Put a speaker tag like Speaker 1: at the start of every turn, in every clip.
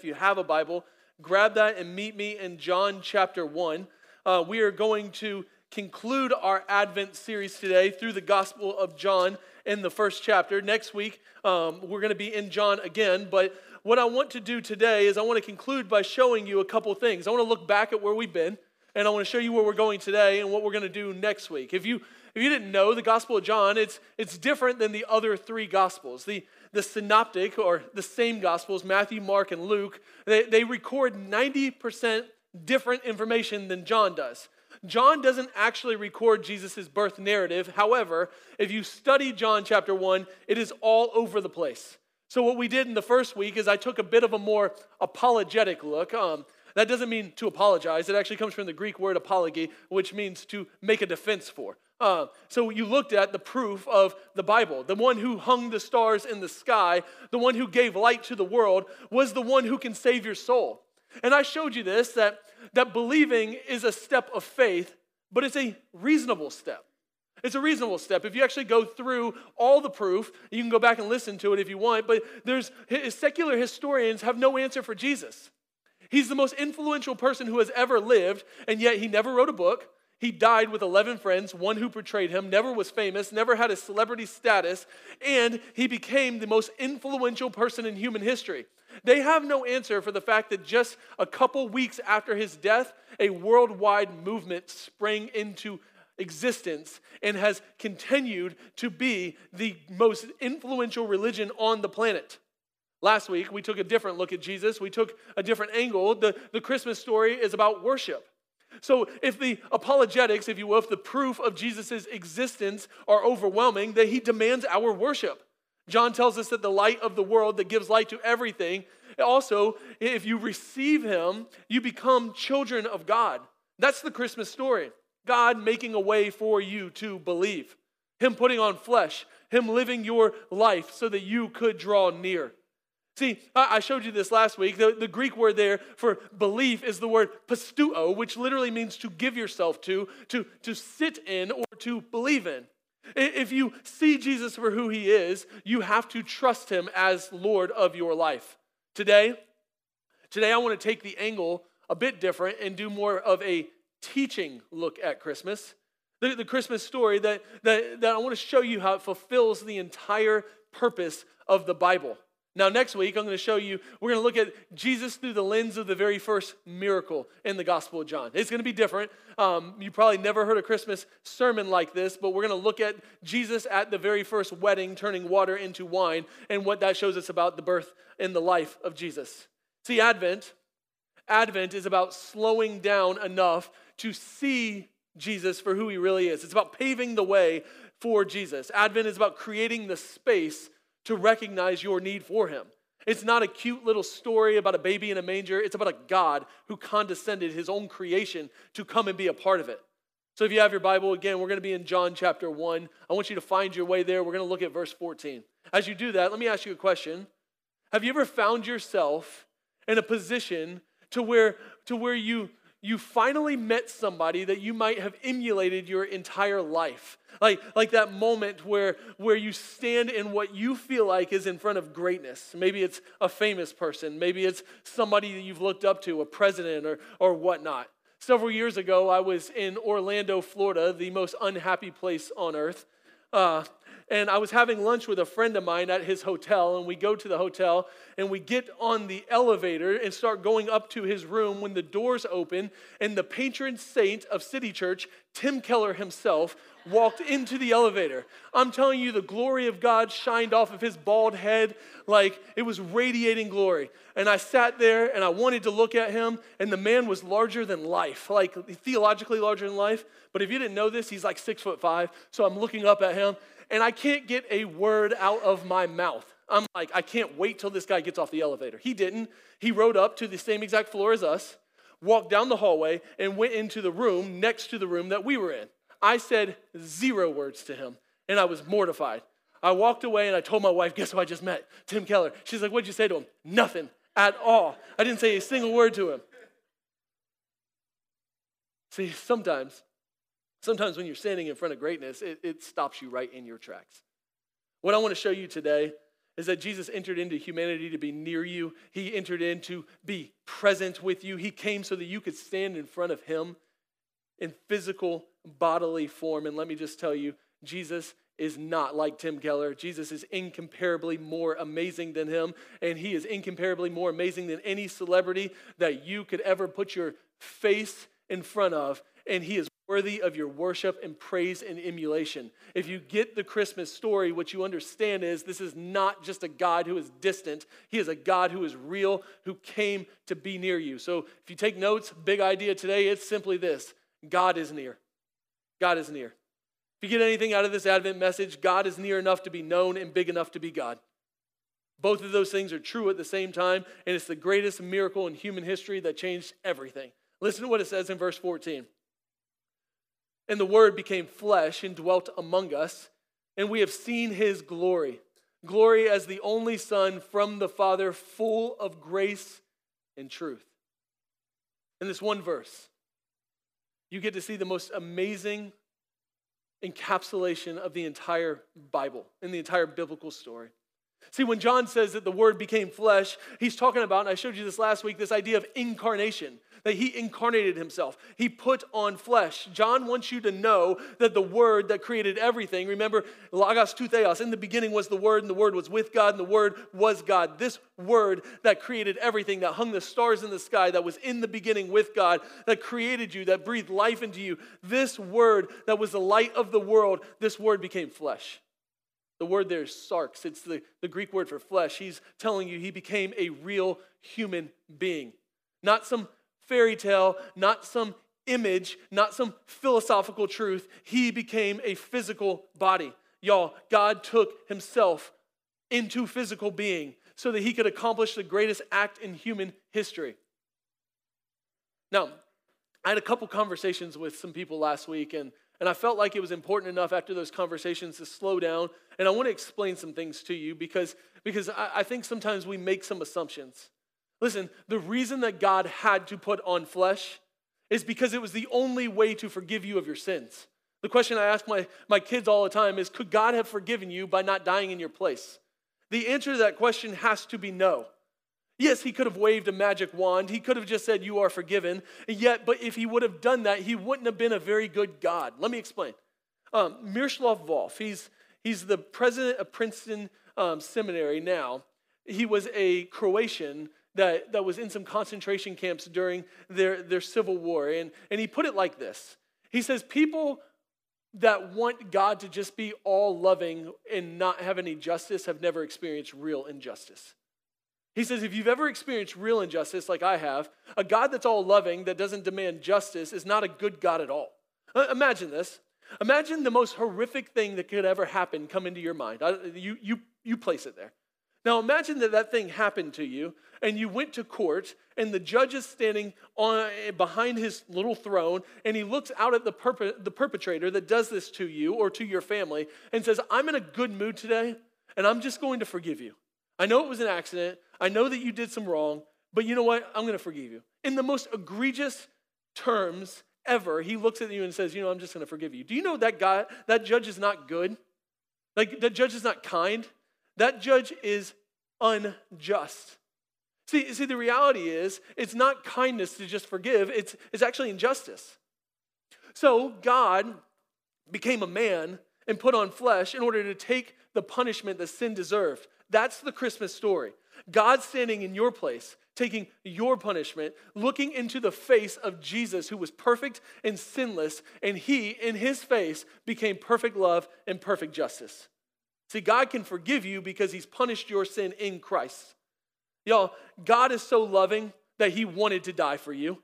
Speaker 1: If you have a Bible, grab that and meet me in John chapter 1. Uh, we are going to conclude our Advent series today through the Gospel of John in the first chapter. Next week, um, we're going to be in John again, but what I want to do today is I want to conclude by showing you a couple things. I want to look back at where we've been, and I want to show you where we're going today and what we're going to do next week. If you if you didn't know the Gospel of John, it's it's different than the other three Gospels. The the synoptic or the same gospels, Matthew, Mark, and Luke, they, they record 90% different information than John does. John doesn't actually record Jesus' birth narrative. However, if you study John chapter 1, it is all over the place. So, what we did in the first week is I took a bit of a more apologetic look. Um, that doesn't mean to apologize, it actually comes from the Greek word apology, which means to make a defense for. Uh, so you looked at the proof of the Bible. The one who hung the stars in the sky, the one who gave light to the world, was the one who can save your soul. And I showed you this that, that believing is a step of faith, but it's a reasonable step. It's a reasonable step. If you actually go through all the proof, you can go back and listen to it if you want, but there's secular historians have no answer for Jesus. He's the most influential person who has ever lived, and yet he never wrote a book. He died with 11 friends, one who portrayed him, never was famous, never had a celebrity status, and he became the most influential person in human history. They have no answer for the fact that just a couple weeks after his death, a worldwide movement sprang into existence and has continued to be the most influential religion on the planet. Last week, we took a different look at Jesus. We took a different angle. The, the Christmas story is about worship. So, if the apologetics, if you will, if the proof of Jesus' existence are overwhelming, then he demands our worship. John tells us that the light of the world that gives light to everything. Also, if you receive him, you become children of God. That's the Christmas story. God making a way for you to believe. Him putting on flesh, Him living your life so that you could draw near. See, I showed you this last week. The, the, Greek word there for belief is the word pisteuo, which literally means to give yourself to, to, to sit in, or to believe in. If you see Jesus for who he is, you have to trust him as Lord of your life. Today, today I want to take the angle a bit different and do more of a teaching look at Christmas. The, the Christmas story that, that, that I want to show you how it fulfills the entire purpose of the Bible. Now, next week, I'm going to show you, we're going to look at Jesus through the lens of the very first miracle in the Gospel of John. It's going to be different. Um, you probably never heard a Christmas sermon like this, but we're going to look at Jesus at the very first wedding, turning water into wine, and what that shows us about the birth and the life of Jesus. See, Advent, Advent is about slowing down enough to see Jesus for who he really is. It's about paving the way for Jesus. Advent is about creating the space to recognize your need for him. It's not a cute little story about a baby in a manger. It's about a God who condescended his own creation to come and be a part of it. So if you have your Bible, again, we're going to be in John chapter 1. I want you to find your way there. We're going to look at verse 14. As you do that, let me ask you a question. Have you ever found yourself in a position to where, to where you you finally met somebody that you might have emulated your entire life. Like, like that moment where, where you stand in what you feel like is in front of greatness. Maybe it's a famous person, maybe it's somebody that you've looked up to, a president or, or whatnot. Several years ago, I was in Orlando, Florida, the most unhappy place on earth. Uh, and I was having lunch with a friend of mine at his hotel, and we go to the hotel and we get on the elevator and start going up to his room when the doors open, and the patron saint of City Church, Tim Keller himself, walked into the elevator. I'm telling you, the glory of God shined off of his bald head like it was radiating glory. And I sat there and I wanted to look at him, and the man was larger than life, like theologically larger than life. But if you didn't know this, he's like six foot five. So I'm looking up at him and I can't get a word out of my mouth. I'm like, I can't wait till this guy gets off the elevator. He didn't. He rode up to the same exact floor as us, walked down the hallway, and went into the room next to the room that we were in. I said zero words to him, and I was mortified. I walked away and I told my wife, Guess who I just met? Tim Keller. She's like, What'd you say to him? Nothing at all. I didn't say a single word to him. See, sometimes Sometimes when you're standing in front of greatness, it, it stops you right in your tracks. What I want to show you today is that Jesus entered into humanity to be near you. He entered in to be present with you. He came so that you could stand in front of him in physical bodily form. And let me just tell you, Jesus is not like Tim Keller. Jesus is incomparably more amazing than him, and he is incomparably more amazing than any celebrity that you could ever put your face in front of. And he is worthy of your worship and praise and emulation. If you get the Christmas story, what you understand is this is not just a God who is distant, He is a God who is real, who came to be near you. So if you take notes, big idea today, it's simply this God is near. God is near. If you get anything out of this Advent message, God is near enough to be known and big enough to be God. Both of those things are true at the same time, and it's the greatest miracle in human history that changed everything. Listen to what it says in verse 14. And the Word became flesh and dwelt among us, and we have seen his glory. Glory as the only Son from the Father, full of grace and truth. In this one verse, you get to see the most amazing encapsulation of the entire Bible and the entire biblical story. See, when John says that the Word became flesh, he's talking about, and I showed you this last week, this idea of incarnation that he incarnated himself. He put on flesh. John wants you to know that the word that created everything, remember, Logos tou theos, in the beginning was the word, and the word was with God, and the word was God. This word that created everything, that hung the stars in the sky, that was in the beginning with God, that created you, that breathed life into you, this word that was the light of the world, this word became flesh. The word there is sarx. It's the, the Greek word for flesh. He's telling you he became a real human being. Not some fairy tale, not some image, not some philosophical truth. He became a physical body. Y'all, God took himself into physical being so that he could accomplish the greatest act in human history. Now, I had a couple conversations with some people last week, and, and I felt like it was important enough after those conversations to slow down. And I want to explain some things to you because, because I, I think sometimes we make some assumptions. Listen, the reason that God had to put on flesh is because it was the only way to forgive you of your sins. The question I ask my, my kids all the time is Could God have forgiven you by not dying in your place? The answer to that question has to be no. Yes, he could have waved a magic wand. He could have just said, You are forgiven. Yet, but if he would have done that, he wouldn't have been a very good God. Let me explain. Um, Miroslav Volf, he's, he's the president of Princeton um, Seminary now. He was a Croatian that, that was in some concentration camps during their, their civil war. And, and he put it like this He says, People that want God to just be all loving and not have any justice have never experienced real injustice. He says, if you've ever experienced real injustice like I have, a God that's all loving, that doesn't demand justice, is not a good God at all. Uh, imagine this. Imagine the most horrific thing that could ever happen come into your mind. You, you, you place it there. Now imagine that that thing happened to you and you went to court and the judge is standing on, behind his little throne and he looks out at the, perp- the perpetrator that does this to you or to your family and says, I'm in a good mood today and I'm just going to forgive you. I know it was an accident. I know that you did some wrong, but you know what? I'm going to forgive you. In the most egregious terms ever, he looks at you and says, You know, I'm just going to forgive you. Do you know that guy, that judge is not good? Like, that judge is not kind. That judge is unjust. See, see, the reality is, it's not kindness to just forgive, it's, it's actually injustice. So, God became a man and put on flesh in order to take the punishment that sin deserved. That's the Christmas story. God standing in your place, taking your punishment, looking into the face of Jesus, who was perfect and sinless, and he, in his face, became perfect love and perfect justice. See, God can forgive you because He's punished your sin in Christ. Y'all, God is so loving that He wanted to die for you.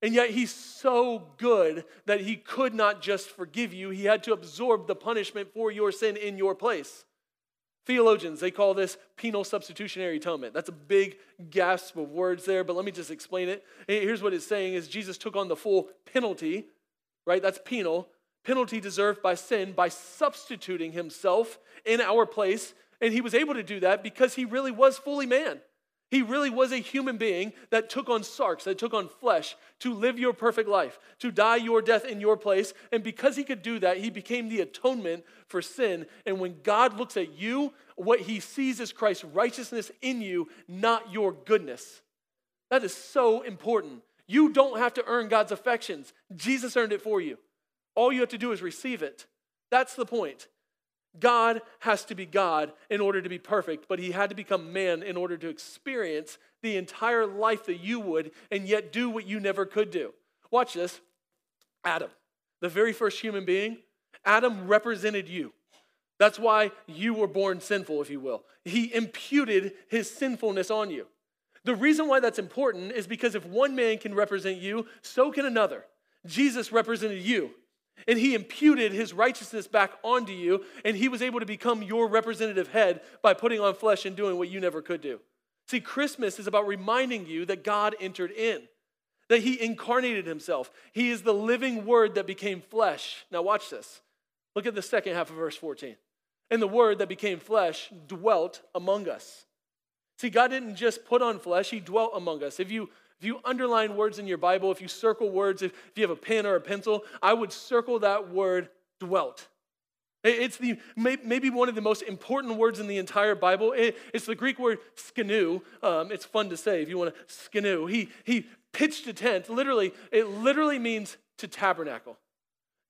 Speaker 1: And yet He's so good that He could not just forgive you, He had to absorb the punishment for your sin in your place. Theologians, they call this penal substitutionary atonement. That's a big gasp of words there, but let me just explain it. Here's what it's saying is Jesus took on the full penalty, right? That's penal penalty deserved by sin by substituting himself in our place. And he was able to do that because he really was fully man. He really was a human being that took on sarx, that took on flesh to live your perfect life, to die your death in your place. And because he could do that, he became the atonement for sin. And when God looks at you, what he sees is Christ's righteousness in you, not your goodness. That is so important. You don't have to earn God's affections, Jesus earned it for you. All you have to do is receive it. That's the point. God has to be God in order to be perfect, but he had to become man in order to experience the entire life that you would and yet do what you never could do. Watch this Adam, the very first human being, Adam represented you. That's why you were born sinful, if you will. He imputed his sinfulness on you. The reason why that's important is because if one man can represent you, so can another. Jesus represented you. And he imputed his righteousness back onto you, and he was able to become your representative head by putting on flesh and doing what you never could do. See, Christmas is about reminding you that God entered in, that he incarnated himself. He is the living word that became flesh. Now, watch this. Look at the second half of verse 14. And the word that became flesh dwelt among us. See, God didn't just put on flesh, he dwelt among us. If you if you underline words in your Bible, if you circle words, if, if you have a pen or a pencil, I would circle that word dwelt. It's the, maybe one of the most important words in the entire Bible. It's the Greek word skinu. Um, it's fun to say if you want to skinu. He, he pitched a tent. Literally, it literally means to tabernacle.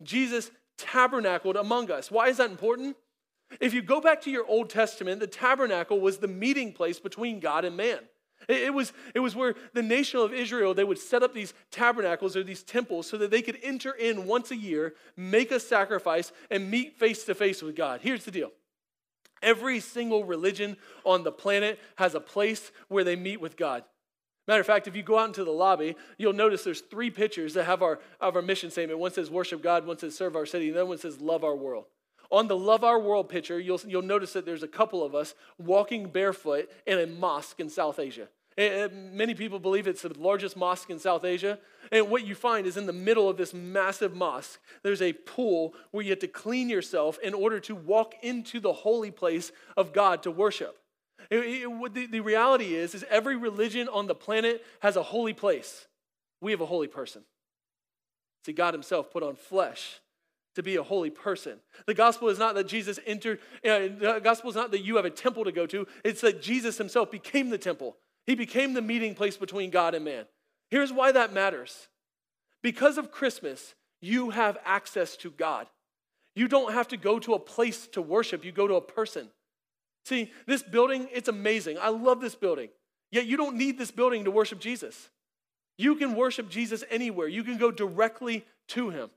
Speaker 1: Jesus tabernacled among us. Why is that important? If you go back to your Old Testament, the tabernacle was the meeting place between God and man. It was, it was where the nation of Israel, they would set up these tabernacles or these temples so that they could enter in once a year, make a sacrifice, and meet face to face with God. Here's the deal. Every single religion on the planet has a place where they meet with God. Matter of fact, if you go out into the lobby, you'll notice there's three pictures that have our, of our mission statement. One says worship God, one says serve our city, and one says love our world. On the Love Our World picture, you'll, you'll notice that there's a couple of us walking barefoot in a mosque in South Asia. And many people believe it's the largest mosque in South Asia. And what you find is in the middle of this massive mosque, there's a pool where you have to clean yourself in order to walk into the holy place of God to worship. Eh, it, it, the, the reality is, is every religion on the planet has a holy place. We have a holy person. See, God Himself put on flesh to be a holy person. The gospel is not that Jesus entered, uh, the gospel is not that you have a temple to go to, it's that Jesus himself became the temple. He became the meeting place between God and man. Here's why that matters because of Christmas, you have access to God. You don't have to go to a place to worship, you go to a person. See, this building, it's amazing. I love this building. Yet you don't need this building to worship Jesus. You can worship Jesus anywhere, you can go directly to him.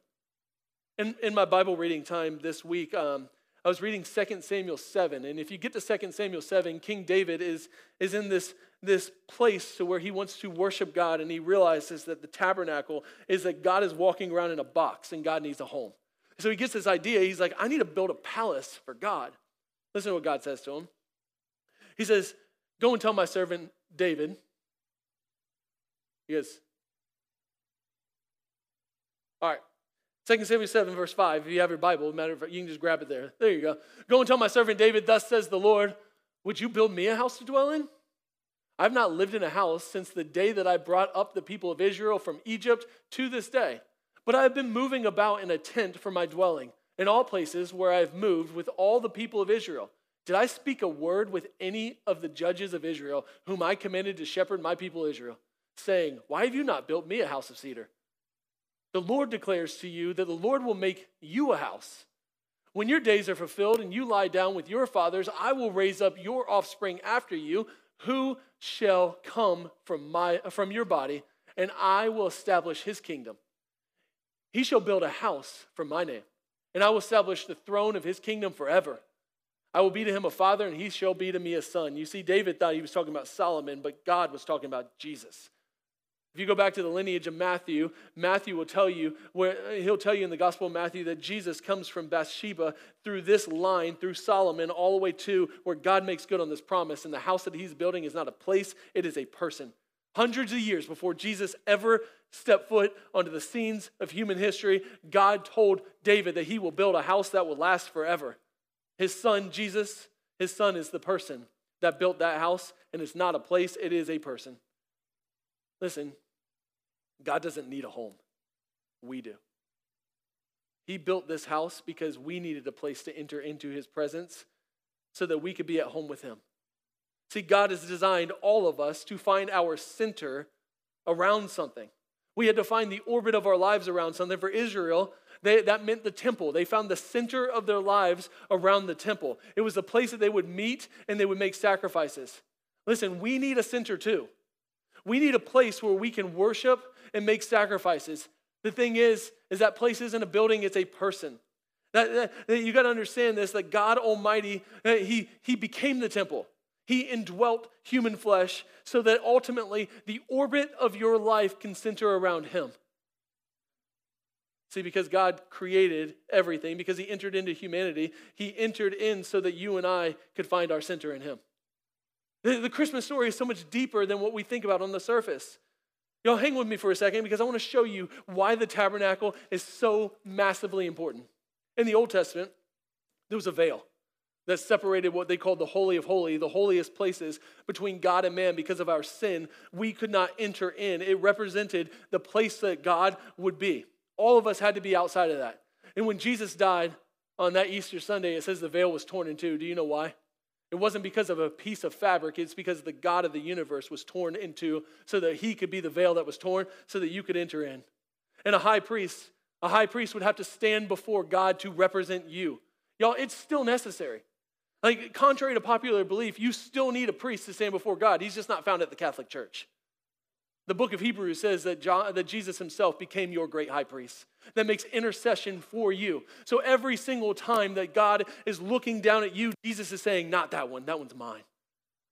Speaker 1: In, in my Bible reading time this week, um, I was reading 2 Samuel 7. And if you get to 2 Samuel 7, King David is, is in this, this place to where he wants to worship God. And he realizes that the tabernacle is that God is walking around in a box and God needs a home. So he gets this idea. He's like, I need to build a palace for God. Listen to what God says to him. He says, Go and tell my servant David. He goes, All right, 2 Samuel 7, verse 5, if you have your Bible, matter of fact, you can just grab it there. There you go. Go and tell my servant David, thus says the Lord, would you build me a house to dwell in? I've not lived in a house since the day that I brought up the people of Israel from Egypt to this day. But I have been moving about in a tent for my dwelling, in all places where I have moved with all the people of Israel. Did I speak a word with any of the judges of Israel, whom I commanded to shepherd my people Israel, saying, Why have you not built me a house of cedar? The Lord declares to you that the Lord will make you a house. When your days are fulfilled and you lie down with your fathers, I will raise up your offspring after you, who shall come from, my, from your body, and I will establish his kingdom. He shall build a house for my name, and I will establish the throne of his kingdom forever. I will be to him a father, and he shall be to me a son. You see, David thought he was talking about Solomon, but God was talking about Jesus. If you go back to the lineage of Matthew, Matthew will tell you where he'll tell you in the Gospel of Matthew that Jesus comes from Bathsheba through this line, through Solomon, all the way to where God makes good on this promise. And the house that he's building is not a place, it is a person. Hundreds of years before Jesus ever stepped foot onto the scenes of human history, God told David that he will build a house that will last forever. His son, Jesus, his son is the person that built that house, and it's not a place, it is a person. Listen, God doesn't need a home, we do. He built this house because we needed a place to enter into his presence so that we could be at home with him. See, God has designed all of us to find our center around something. We had to find the orbit of our lives around something. For Israel, they, that meant the temple. They found the center of their lives around the temple. It was the place that they would meet and they would make sacrifices. Listen, we need a center too. We need a place where we can worship and make sacrifices. The thing is, is that place isn't a building, it's a person. That, that, that you got to understand this that God Almighty, uh, he, he became the temple. He indwelt human flesh so that ultimately the orbit of your life can center around Him. See, because God created everything, because He entered into humanity, He entered in so that you and I could find our center in Him. The, the Christmas story is so much deeper than what we think about on the surface. Y'all, hang with me for a second because I want to show you why the tabernacle is so massively important. In the Old Testament, there was a veil that separated what they called the Holy of Holies, the holiest places between God and man because of our sin. We could not enter in. It represented the place that God would be. All of us had to be outside of that. And when Jesus died on that Easter Sunday, it says the veil was torn in two. Do you know why? It wasn't because of a piece of fabric, it's because the God of the universe was torn into so that he could be the veil that was torn so that you could enter in. And a high priest, a high priest would have to stand before God to represent you. Y'all, it's still necessary. Like, contrary to popular belief, you still need a priest to stand before God. He's just not found at the Catholic Church. The book of Hebrews says that, John, that Jesus himself became your great high priest that makes intercession for you. So every single time that God is looking down at you, Jesus is saying, Not that one, that one's mine.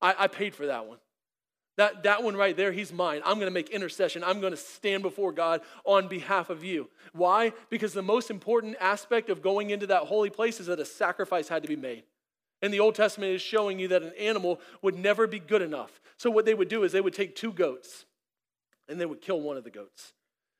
Speaker 1: I, I paid for that one. That, that one right there, he's mine. I'm going to make intercession. I'm going to stand before God on behalf of you. Why? Because the most important aspect of going into that holy place is that a sacrifice had to be made. And the Old Testament is showing you that an animal would never be good enough. So, what they would do is they would take two goats and they would kill one of the goats.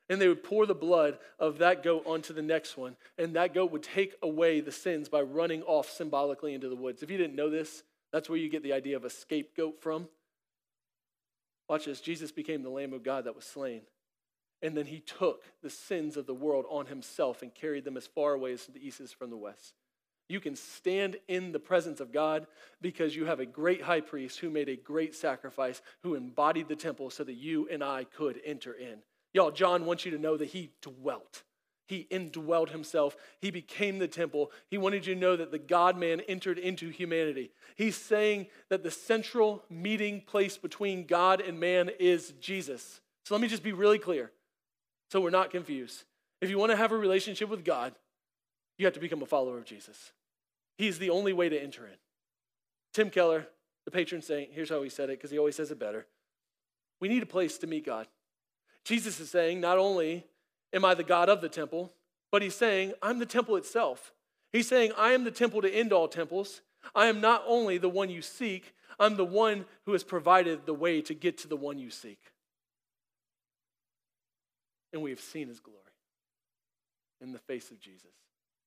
Speaker 1: And they would pour the blood of that goat onto the next one. And that goat would take away the sins by running off symbolically into the woods. If you didn't know this, that's where you get the idea of a scapegoat from. Watch this Jesus became the Lamb of God that was slain. And then he took the sins of the world on himself and carried them as far away as the east is from the west. You can stand in the presence of God because you have a great high priest who made a great sacrifice, who embodied the temple so that you and I could enter in. Y'all, John wants you to know that he dwelt. He indwelled himself. He became the temple. He wanted you to know that the God man entered into humanity. He's saying that the central meeting place between God and man is Jesus. So let me just be really clear so we're not confused. If you want to have a relationship with God, you have to become a follower of Jesus. He's the only way to enter in. Tim Keller, the patron saint, here's how he said it because he always says it better. We need a place to meet God. Jesus is saying, not only am I the God of the temple, but he's saying, I'm the temple itself. He's saying, I am the temple to end all temples. I am not only the one you seek, I'm the one who has provided the way to get to the one you seek. And we have seen his glory in the face of Jesus.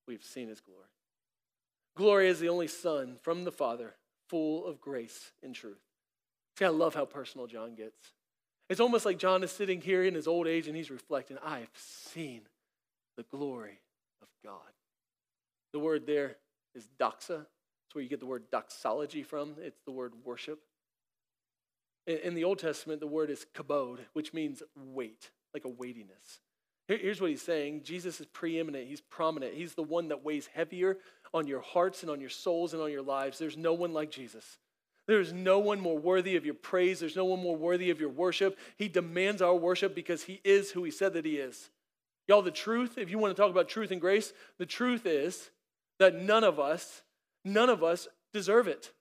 Speaker 1: We have seen his glory. Glory is the only Son from the Father, full of grace and truth. See, I love how personal John gets. It's almost like John is sitting here in his old age and he's reflecting, I have seen the glory of God. The word there is doxa. It's where you get the word doxology from. It's the word worship. In the Old Testament, the word is kabod, which means weight, like a weightiness. Here's what he's saying Jesus is preeminent, he's prominent. He's the one that weighs heavier on your hearts and on your souls and on your lives. There's no one like Jesus. There is no one more worthy of your praise. There's no one more worthy of your worship. He demands our worship because he is who he said that he is. Y'all, the truth, if you want to talk about truth and grace, the truth is that none of us, none of us deserve it.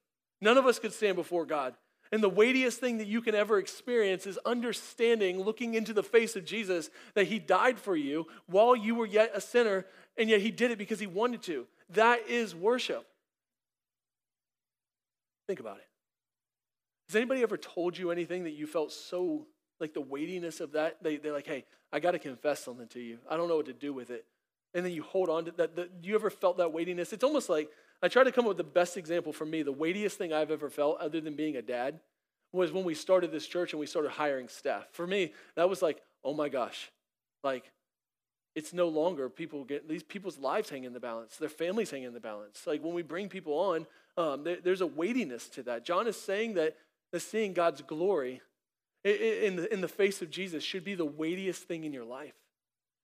Speaker 1: None of us could stand before God. And the weightiest thing that you can ever experience is understanding, looking into the face of Jesus, that he died for you while you were yet a sinner, and yet he did it because he wanted to. That is worship. Think about it. Has anybody ever told you anything that you felt so like the weightiness of that? They, they're like, hey, I got to confess something to you. I don't know what to do with it. And then you hold on to that. The, you ever felt that weightiness? It's almost like, I try to come up with the best example for me. The weightiest thing I've ever felt, other than being a dad, was when we started this church and we started hiring staff. For me, that was like, oh my gosh, like it's no longer people get these people's lives hang in the balance, their families hang in the balance. Like when we bring people on, um, there, there's a weightiness to that. John is saying that, that seeing God's glory in the, in the face of Jesus should be the weightiest thing in your life.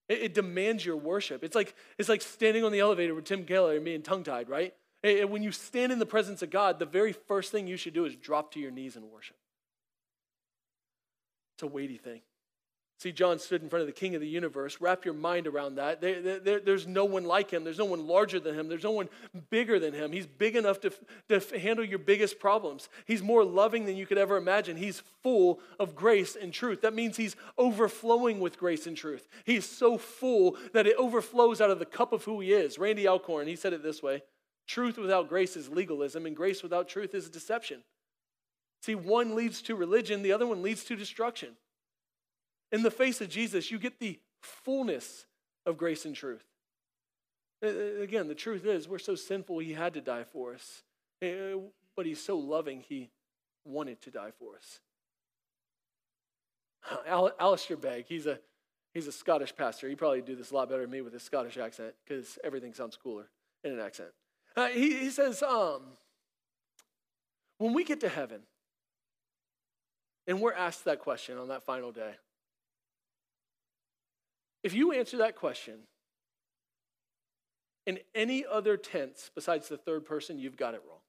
Speaker 1: It, it demands your worship. It's like, it's like standing on the elevator with Tim Keller and being tongue tied, right? When you stand in the presence of God, the very first thing you should do is drop to your knees and worship. It's a weighty thing. See, John stood in front of the King of the universe. Wrap your mind around that. There, there, there's no one like him. There's no one larger than him. There's no one bigger than him. He's big enough to, to handle your biggest problems. He's more loving than you could ever imagine. He's full of grace and truth. That means he's overflowing with grace and truth. He's so full that it overflows out of the cup of who he is. Randy Alcorn, he said it this way Truth without grace is legalism, and grace without truth is deception. See, one leads to religion, the other one leads to destruction. In the face of Jesus, you get the fullness of grace and truth. Again, the truth is, we're so sinful, he had to die for us. But he's so loving, he wanted to die for us. Al- Alistair Begg, he's a, he's a Scottish pastor. He probably do this a lot better than me with his Scottish accent because everything sounds cooler in an accent. Uh, he, he says, um, when we get to heaven and we're asked that question on that final day, if you answer that question in any other tense besides the third person, you've got it wrong.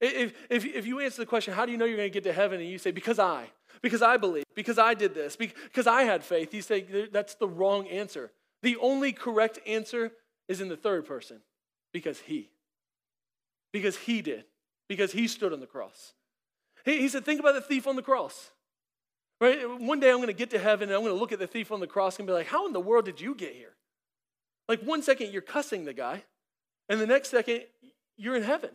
Speaker 1: If, if, if you answer the question, how do you know you're going to get to heaven? And you say, because I, because I believe, because I did this, because I had faith, you say, that's the wrong answer. The only correct answer is in the third person, because he. Because he did, because he stood on the cross. He, he said, think about the thief on the cross. Right? One day I'm going to get to heaven and I'm going to look at the thief on the cross and be like, how in the world did you get here? Like one second you're cussing the guy, and the next second you're in heaven.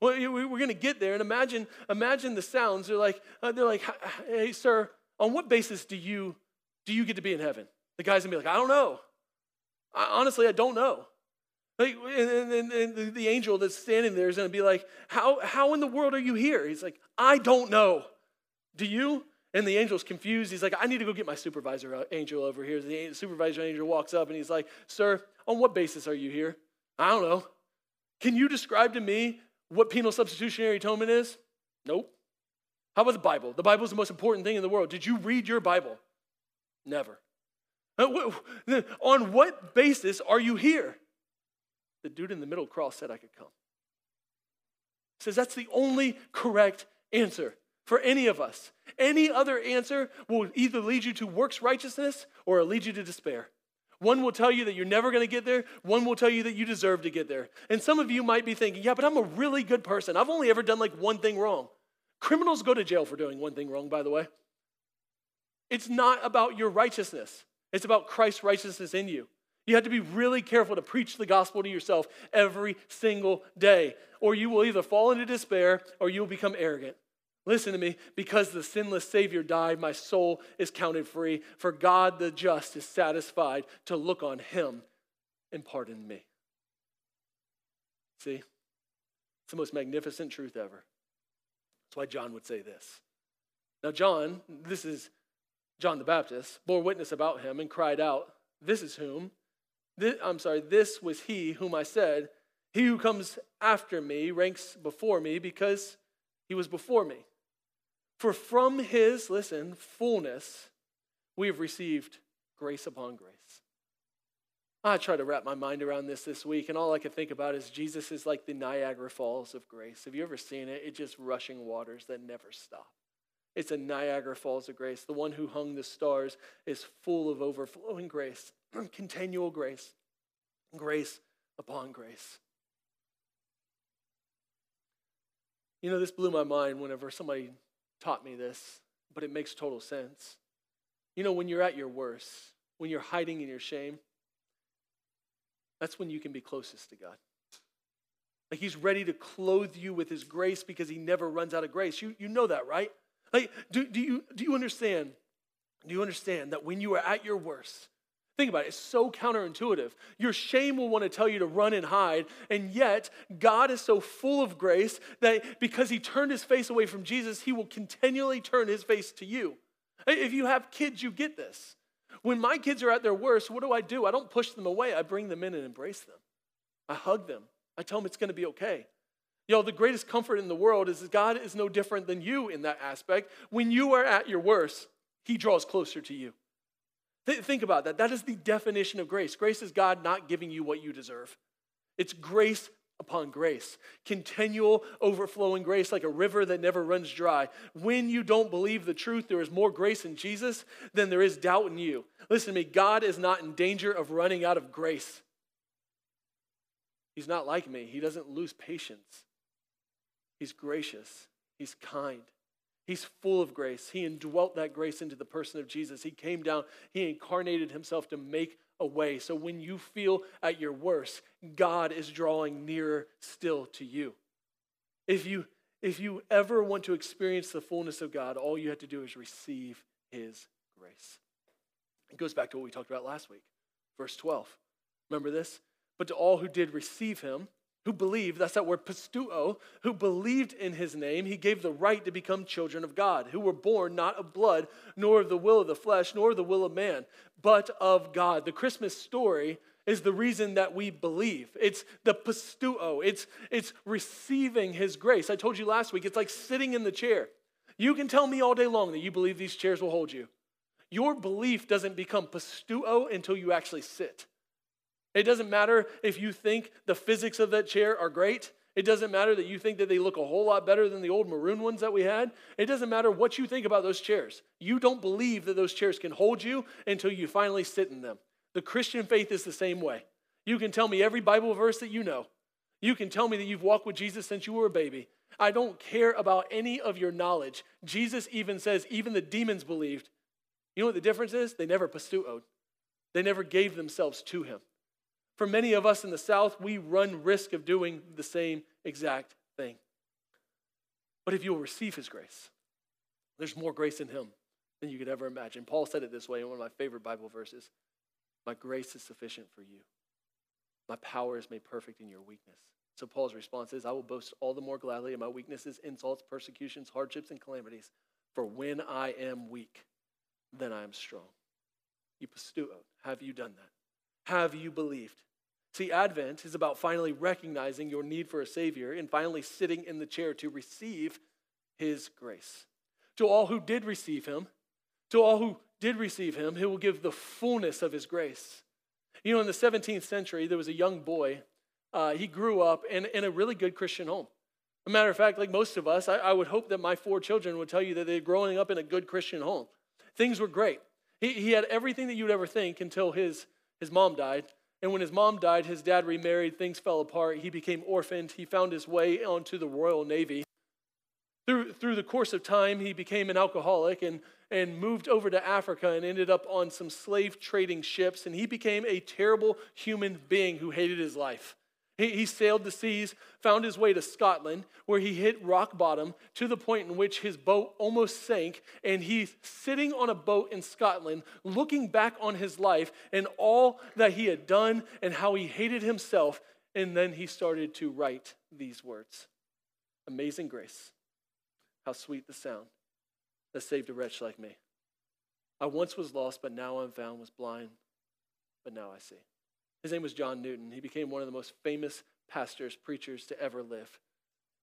Speaker 1: Well, we're going to get there, and imagine, imagine the sounds. They're like, uh, they're like, hey, sir, on what basis do you do you get to be in heaven? The guy's gonna be like, I don't know. I, honestly, I don't know. Like, and, and, and the angel that's standing there is gonna be like, how how in the world are you here? He's like, I don't know. Do you? And the angel's confused. He's like, I need to go get my supervisor uh, angel over here. The supervisor angel walks up and he's like, Sir, on what basis are you here? I don't know. Can you describe to me what penal substitutionary atonement is? Nope. How about the Bible? The Bible is the most important thing in the world. Did you read your Bible? Never. Uh, on what basis are you here? The dude in the middle cross said I could come. He says that's the only correct answer for any of us. Any other answer will either lead you to works righteousness or lead you to despair. One will tell you that you're never going to get there. One will tell you that you deserve to get there. And some of you might be thinking, yeah, but I'm a really good person. I've only ever done like one thing wrong. Criminals go to jail for doing one thing wrong, by the way. It's not about your righteousness, it's about Christ's righteousness in you. You have to be really careful to preach the gospel to yourself every single day, or you will either fall into despair or you will become arrogant. Listen to me. Because the sinless Savior died, my soul is counted free. For God the just is satisfied to look on him and pardon me. See? It's the most magnificent truth ever. That's why John would say this. Now, John, this is John the Baptist, bore witness about him and cried out, This is whom? This, I'm sorry, this was he whom I said, He who comes after me ranks before me because he was before me. For from his, listen, fullness, we have received grace upon grace. I try to wrap my mind around this this week, and all I can think about is Jesus is like the Niagara Falls of grace. Have you ever seen it? It's just rushing waters that never stop. It's a Niagara Falls of grace. The one who hung the stars is full of overflowing grace, continual grace, grace upon grace. You know, this blew my mind whenever somebody taught me this, but it makes total sense. You know, when you're at your worst, when you're hiding in your shame, that's when you can be closest to God. Like he's ready to clothe you with his grace because he never runs out of grace. You, you know that, right? Like, do, do, you, do you understand? Do you understand that when you are at your worst, Think about it, it's so counterintuitive. Your shame will want to tell you to run and hide, and yet God is so full of grace that because He turned His face away from Jesus, He will continually turn His face to you. If you have kids, you get this. When my kids are at their worst, what do I do? I don't push them away, I bring them in and embrace them. I hug them, I tell them it's going to be okay. You know, the greatest comfort in the world is that God is no different than you in that aspect. When you are at your worst, He draws closer to you. Th- think about that. That is the definition of grace. Grace is God not giving you what you deserve. It's grace upon grace, continual overflowing grace like a river that never runs dry. When you don't believe the truth, there is more grace in Jesus than there is doubt in you. Listen to me, God is not in danger of running out of grace. He's not like me, He doesn't lose patience. He's gracious, He's kind. He's full of grace. He indwelt that grace into the person of Jesus. He came down, He incarnated Himself to make a way. So when you feel at your worst, God is drawing nearer still to you. If you if you ever want to experience the fullness of God, all you have to do is receive his grace. It goes back to what we talked about last week. Verse 12. Remember this? But to all who did receive him, who believed, that's that word pisteuo, who believed in his name, he gave the right to become children of God, who were born not of blood, nor of the will of the flesh, nor the will of man, but of God. The Christmas story is the reason that we believe. It's the pisteuo, it's, it's receiving his grace. I told you last week, it's like sitting in the chair. You can tell me all day long that you believe these chairs will hold you. Your belief doesn't become pisteuo until you actually sit. It doesn't matter if you think the physics of that chair are great. It doesn't matter that you think that they look a whole lot better than the old maroon ones that we had. It doesn't matter what you think about those chairs. You don't believe that those chairs can hold you until you finally sit in them. The Christian faith is the same way. You can tell me every Bible verse that you know. You can tell me that you've walked with Jesus since you were a baby. I don't care about any of your knowledge. Jesus even says, even the demons believed. You know what the difference is? They never pisteuoed. They never gave themselves to him. For many of us in the South, we run risk of doing the same exact thing. But if you'll receive his grace, there's more grace in him than you could ever imagine. Paul said it this way in one of my favorite Bible verses My grace is sufficient for you, my power is made perfect in your weakness. So Paul's response is I will boast all the more gladly of my weaknesses, insults, persecutions, hardships, and calamities. For when I am weak, then I am strong. You pisteuo, have you done that? Have you believed? See, Advent is about finally recognizing your need for a Savior and finally sitting in the chair to receive His grace. To all who did receive Him, to all who did receive Him, He will give the fullness of His grace. You know, in the 17th century, there was a young boy. Uh, he grew up in, in a really good Christian home. A matter of fact, like most of us, I, I would hope that my four children would tell you that they're growing up in a good Christian home. Things were great. He, he had everything that you'd ever think until his, his mom died. And when his mom died, his dad remarried, things fell apart. He became orphaned. He found his way onto the Royal Navy. Through, through the course of time, he became an alcoholic and, and moved over to Africa and ended up on some slave trading ships. And he became a terrible human being who hated his life. He, he sailed the seas, found his way to Scotland, where he hit rock bottom to the point in which his boat almost sank. And he's sitting on a boat in Scotland, looking back on his life and all that he had done and how he hated himself. And then he started to write these words Amazing grace, how sweet the sound that saved a wretch like me. I once was lost, but now I'm found, was blind, but now I see. His name was John Newton. He became one of the most famous pastors, preachers to ever live.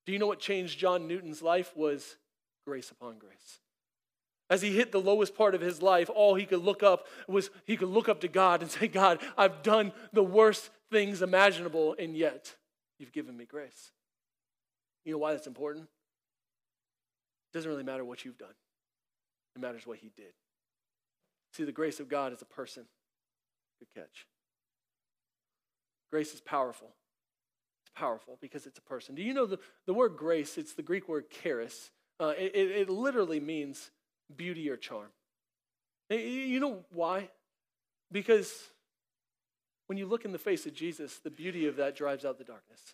Speaker 1: Do you know what changed John Newton's life was grace upon grace. As he hit the lowest part of his life, all he could look up was he could look up to God and say, God, I've done the worst things imaginable, and yet you've given me grace. You know why that's important? It doesn't really matter what you've done, it matters what he did. See, the grace of God is a person. Good catch. Grace is powerful. It's powerful because it's a person. Do you know the, the word grace? It's the Greek word charis. Uh, it, it literally means beauty or charm. You know why? Because when you look in the face of Jesus, the beauty of that drives out the darkness.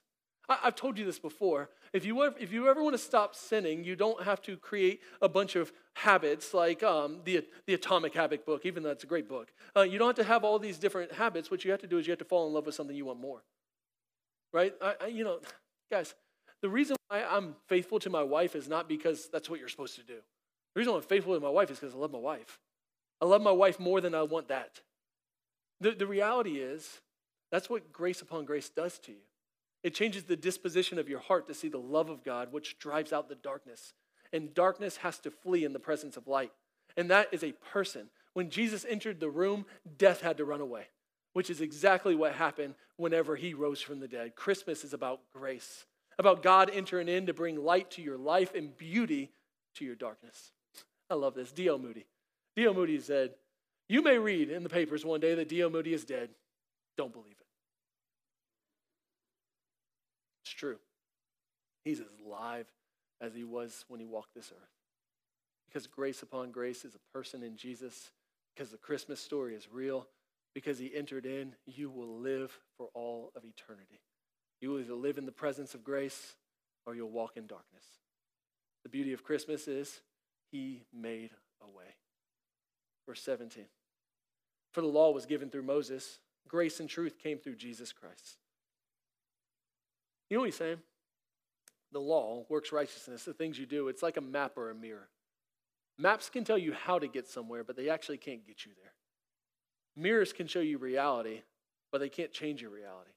Speaker 1: I, have told you this before. If you, if you ever want to stop sinning, you don't have to create a bunch of habits like um, the, the Atomic Habit book, even though it's a great book. Uh, you don't have to have all these different habits. What you have to do is you have to fall in love with something you want more. Right? I, I, you know, guys, the reason why I'm faithful to my wife is not because that's what you're supposed to do. The reason I'm faithful to my wife is because I love my wife. I love my wife more than I want that. The, the reality is, that's what grace upon grace does to you. It changes the disposition of your heart to see the love of God, which drives out the darkness. And darkness has to flee in the presence of light. And that is a person. When Jesus entered the room, death had to run away, which is exactly what happened whenever he rose from the dead. Christmas is about grace, about God entering in to bring light to your life and beauty to your darkness. I love this. D.L. Moody. D.L. Moody said, You may read in the papers one day that D.L. Moody is dead. Don't believe it. It's true. He's as alive as he was when he walked this earth. Because grace upon grace is a person in Jesus, because the Christmas story is real, because he entered in, you will live for all of eternity. You will either live in the presence of grace or you'll walk in darkness. The beauty of Christmas is he made a way. Verse 17. For the law was given through Moses, grace and truth came through Jesus Christ. You know what he's saying? The law, works righteousness, the things you do, it's like a map or a mirror. Maps can tell you how to get somewhere, but they actually can't get you there. Mirrors can show you reality, but they can't change your reality.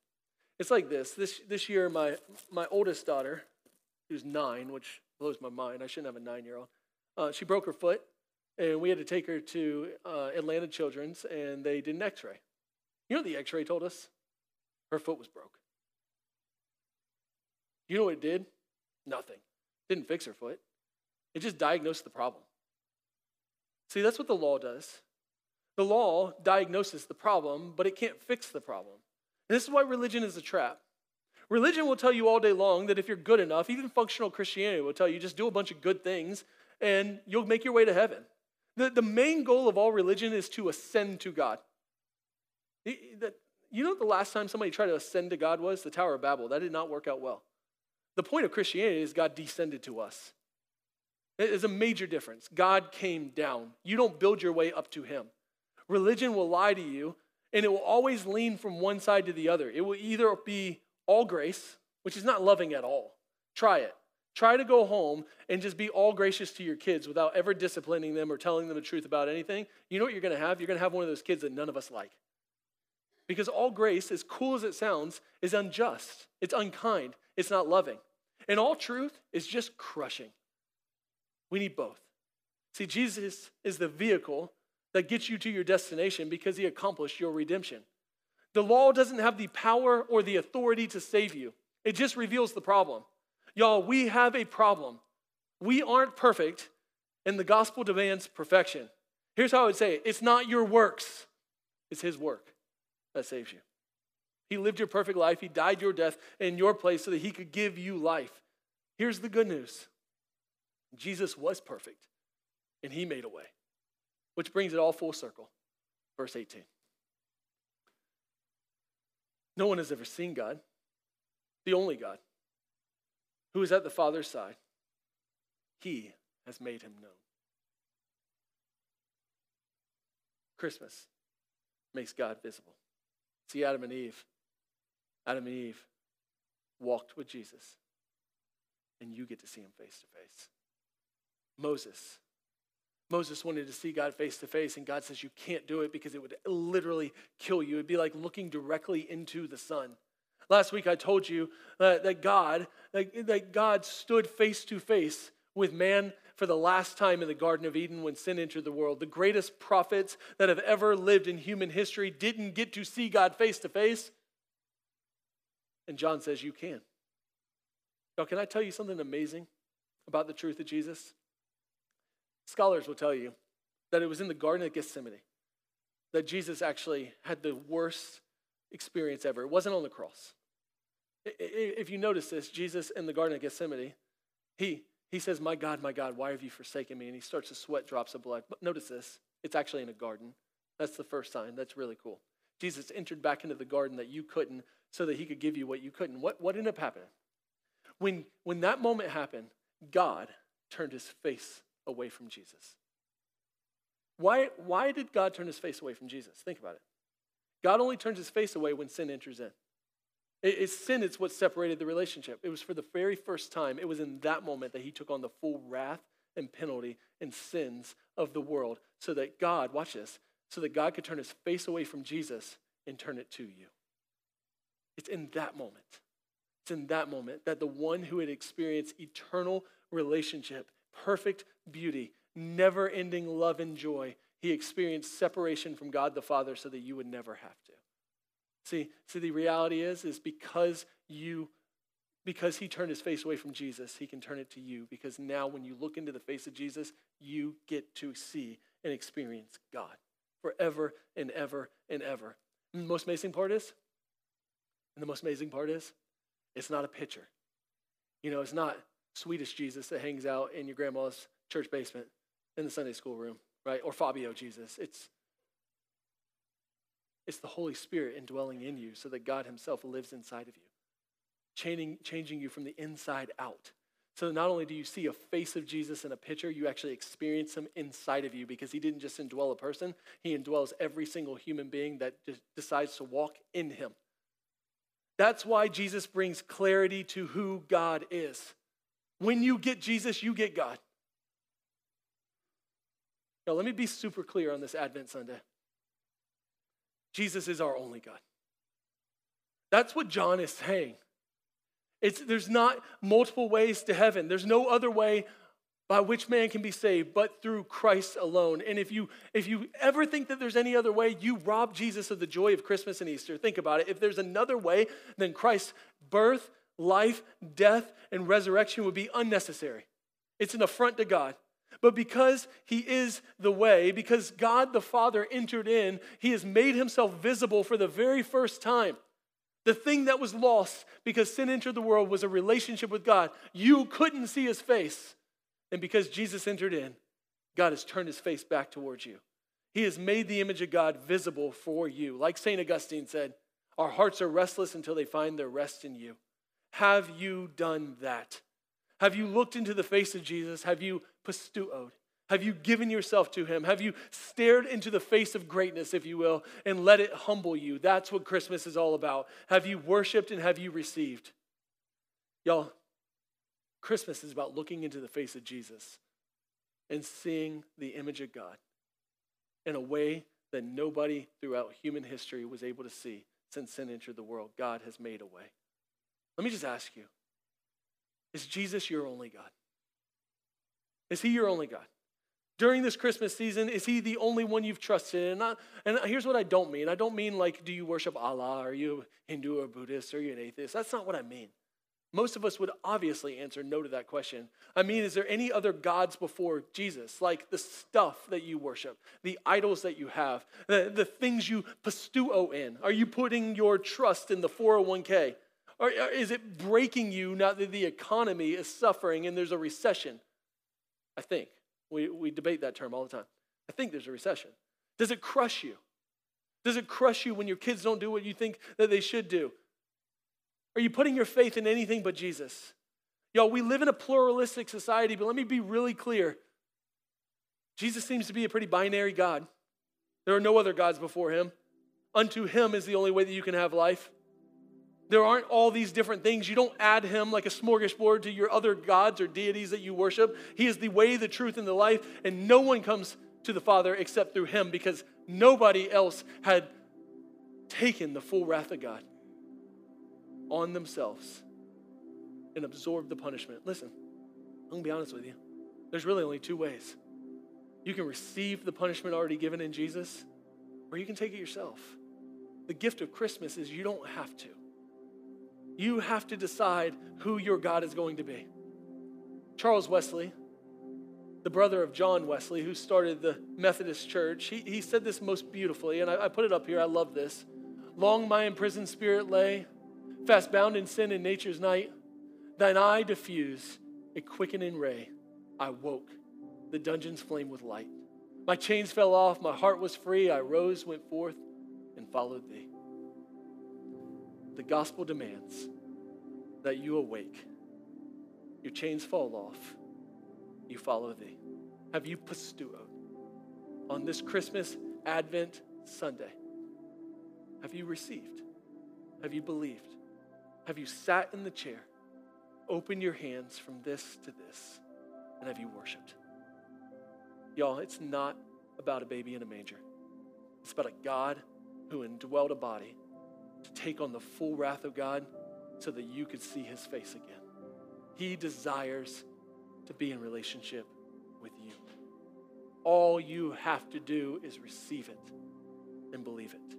Speaker 1: It's like this. This, this year, my, my oldest daughter, who's nine, which blows my mind, I shouldn't have a nine year old, uh, she broke her foot, and we had to take her to uh, Atlanta Children's, and they did an x ray. You know what the x ray told us? Her foot was broke. You know what it did? Nothing. Didn't fix her foot. It just diagnosed the problem. See, that's what the law does. The law diagnoses the problem, but it can't fix the problem. And this is why religion is a trap. Religion will tell you all day long that if you're good enough, even functional Christianity will tell you just do a bunch of good things and you'll make your way to heaven. The, the main goal of all religion is to ascend to God. You know the last time somebody tried to ascend to God was? The Tower of Babel. That did not work out well. The point of Christianity is God descended to us. It is a major difference. God came down. You don't build your way up to him. Religion will lie to you, and it will always lean from one side to the other. It will either be all grace, which is not loving at all. Try it. Try to go home and just be all gracious to your kids without ever disciplining them or telling them the truth about anything. You know what you're going to have? You're going to have one of those kids that none of us like. Because all grace, as cool as it sounds, is unjust, it's unkind, it's not loving. And all truth is just crushing. We need both. See, Jesus is the vehicle that gets you to your destination because he accomplished your redemption. The law doesn't have the power or the authority to save you, it just reveals the problem. Y'all, we have a problem. We aren't perfect, and the gospel demands perfection. Here's how I would say it it's not your works, it's his work that saves you. He lived your perfect life. He died your death in your place so that he could give you life. Here's the good news Jesus was perfect, and he made a way, which brings it all full circle. Verse 18. No one has ever seen God, the only God, who is at the Father's side. He has made him known. Christmas makes God visible. See Adam and Eve Adam and Eve walked with Jesus, and you get to see him face to face. Moses. Moses wanted to see God face to face, and God says, You can't do it because it would literally kill you. It'd be like looking directly into the sun. Last week I told you uh, that God, that, that God stood face to face with man for the last time in the Garden of Eden when sin entered the world. The greatest prophets that have ever lived in human history didn't get to see God face to face. And John says, You can. Now, can I tell you something amazing about the truth of Jesus? Scholars will tell you that it was in the Garden of Gethsemane that Jesus actually had the worst experience ever. It wasn't on the cross. If you notice this, Jesus in the Garden of Gethsemane, he, he says, My God, my God, why have you forsaken me? And he starts to sweat drops of blood. But notice this, it's actually in a garden. That's the first sign. That's really cool. Jesus entered back into the garden that you couldn't so that he could give you what you couldn't. What, what ended up happening? when, when that moment happened, God turned his face away from Jesus. Why, why did God turn his face away from Jesus? Think about it. God only turns his face away when sin enters in. It, it's sin, it's what separated the relationship. It was for the very first time, it was in that moment that he took on the full wrath and penalty and sins of the world so that God, watch this, so that God could turn his face away from Jesus and turn it to you. It's in that moment. It's in that moment that the one who had experienced eternal relationship, perfect beauty, never ending love and joy, he experienced separation from God the Father so that you would never have to. See, see the reality is is because you because he turned his face away from Jesus, he can turn it to you because now when you look into the face of Jesus, you get to see and experience God forever and ever and ever. And the most amazing part is, and the most amazing part is, it's not a picture. You know, it's not Swedish Jesus that hangs out in your grandma's church basement in the Sunday school room, right? Or Fabio Jesus. It's it's the Holy Spirit indwelling in you so that God Himself lives inside of you, changing, changing you from the inside out. So not only do you see a face of Jesus in a picture, you actually experience him inside of you because he didn't just indwell a person, he indwells every single human being that decides to walk in him. That's why Jesus brings clarity to who God is. When you get Jesus, you get God. Now, let me be super clear on this Advent Sunday. Jesus is our only God. That's what John is saying. It's, there's not multiple ways to heaven. There's no other way by which man can be saved but through Christ alone. And if you if you ever think that there's any other way, you rob Jesus of the joy of Christmas and Easter. Think about it. If there's another way, then Christ's birth, life, death, and resurrection would be unnecessary. It's an affront to God. But because he is the way, because God the Father entered in, he has made himself visible for the very first time. The thing that was lost because sin entered the world was a relationship with God. You couldn't see his face. And because Jesus entered in, God has turned his face back towards you. He has made the image of God visible for you. Like St. Augustine said, our hearts are restless until they find their rest in you. Have you done that? Have you looked into the face of Jesus? Have you pisteuoed? Have you given yourself to him? Have you stared into the face of greatness, if you will, and let it humble you? That's what Christmas is all about. Have you worshiped and have you received? Y'all, Christmas is about looking into the face of Jesus and seeing the image of God in a way that nobody throughout human history was able to see since sin entered the world. God has made a way. Let me just ask you is Jesus your only God? Is he your only God? During this Christmas season, is he the only one you've trusted? And, I, and here's what I don't mean. I don't mean like, do you worship Allah? Are you Hindu or Buddhist? Are you an atheist? That's not what I mean. Most of us would obviously answer no to that question. I mean, is there any other gods before Jesus? Like the stuff that you worship, the idols that you have, the, the things you pisteuo in? Are you putting your trust in the 401k? Or is it breaking you now that the economy is suffering and there's a recession? I think. We, we debate that term all the time. I think there's a recession. Does it crush you? Does it crush you when your kids don't do what you think that they should do? Are you putting your faith in anything but Jesus? Y'all, we live in a pluralistic society, but let me be really clear. Jesus seems to be a pretty binary God. There are no other gods before him. Unto him is the only way that you can have life. There aren't all these different things. You don't add him like a smorgasbord to your other gods or deities that you worship. He is the way, the truth, and the life, and no one comes to the Father except through him because nobody else had taken the full wrath of God on themselves and absorb the punishment. Listen, I'm to be honest with you. There's really only two ways. You can receive the punishment already given in Jesus, or you can take it yourself. The gift of Christmas is you don't have to. You have to decide who your God is going to be. Charles Wesley, the brother of John Wesley, who started the Methodist Church, he, he said this most beautifully, and I, I put it up here. I love this. Long my imprisoned spirit lay, fast bound in sin in nature's night. Thine eye diffuse a quickening ray. I woke, the dungeon's flame with light. My chains fell off, my heart was free. I rose, went forth, and followed thee. The gospel demands that you awake your chains fall off, you follow thee. Have you pisteuo on this Christmas Advent Sunday? Have you received? Have you believed? Have you sat in the chair, opened your hands from this to this, and have you worshiped? Y'all, it's not about a baby in a manger. It's about a God who indwelled a body to take on the full wrath of God so that you could see his face again. He desires to be in relationship with you. All you have to do is receive it and believe it.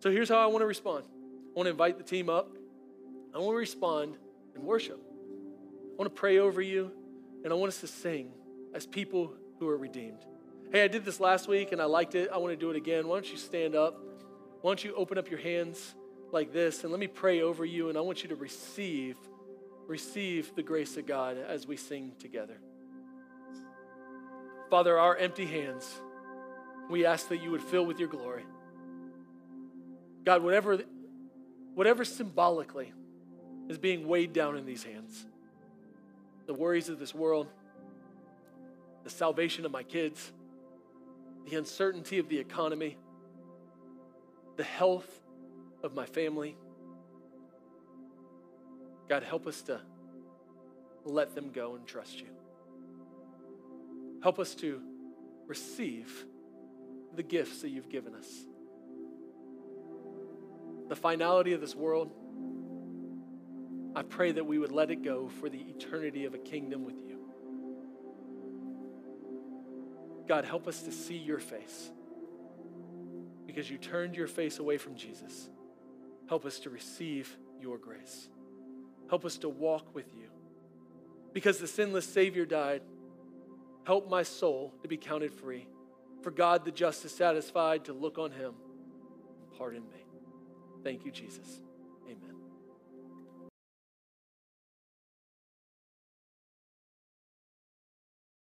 Speaker 1: So here's how I want to respond I want to invite the team up. I want to respond in worship. I want to pray over you, and I want us to sing as people who are redeemed. Hey, I did this last week and I liked it. I want to do it again. Why don't you stand up? Why don't you open up your hands like this and let me pray over you and I want you to receive receive the grace of God as we sing together. Father, our empty hands, we ask that you would fill with your glory. God, whatever whatever symbolically is being weighed down in these hands, the worries of this world, the salvation of my kids, the uncertainty of the economy, the health of my family. God, help us to let them go and trust you. Help us to receive the gifts that you've given us. The finality of this world, I pray that we would let it go for the eternity of a kingdom with you. God, help us to see your face because you turned your face away from Jesus. Help us to receive your grace. Help us to walk with you. Because the sinless Savior died, help my soul to be counted free. For God the just is satisfied to look on him and pardon me. Thank you, Jesus.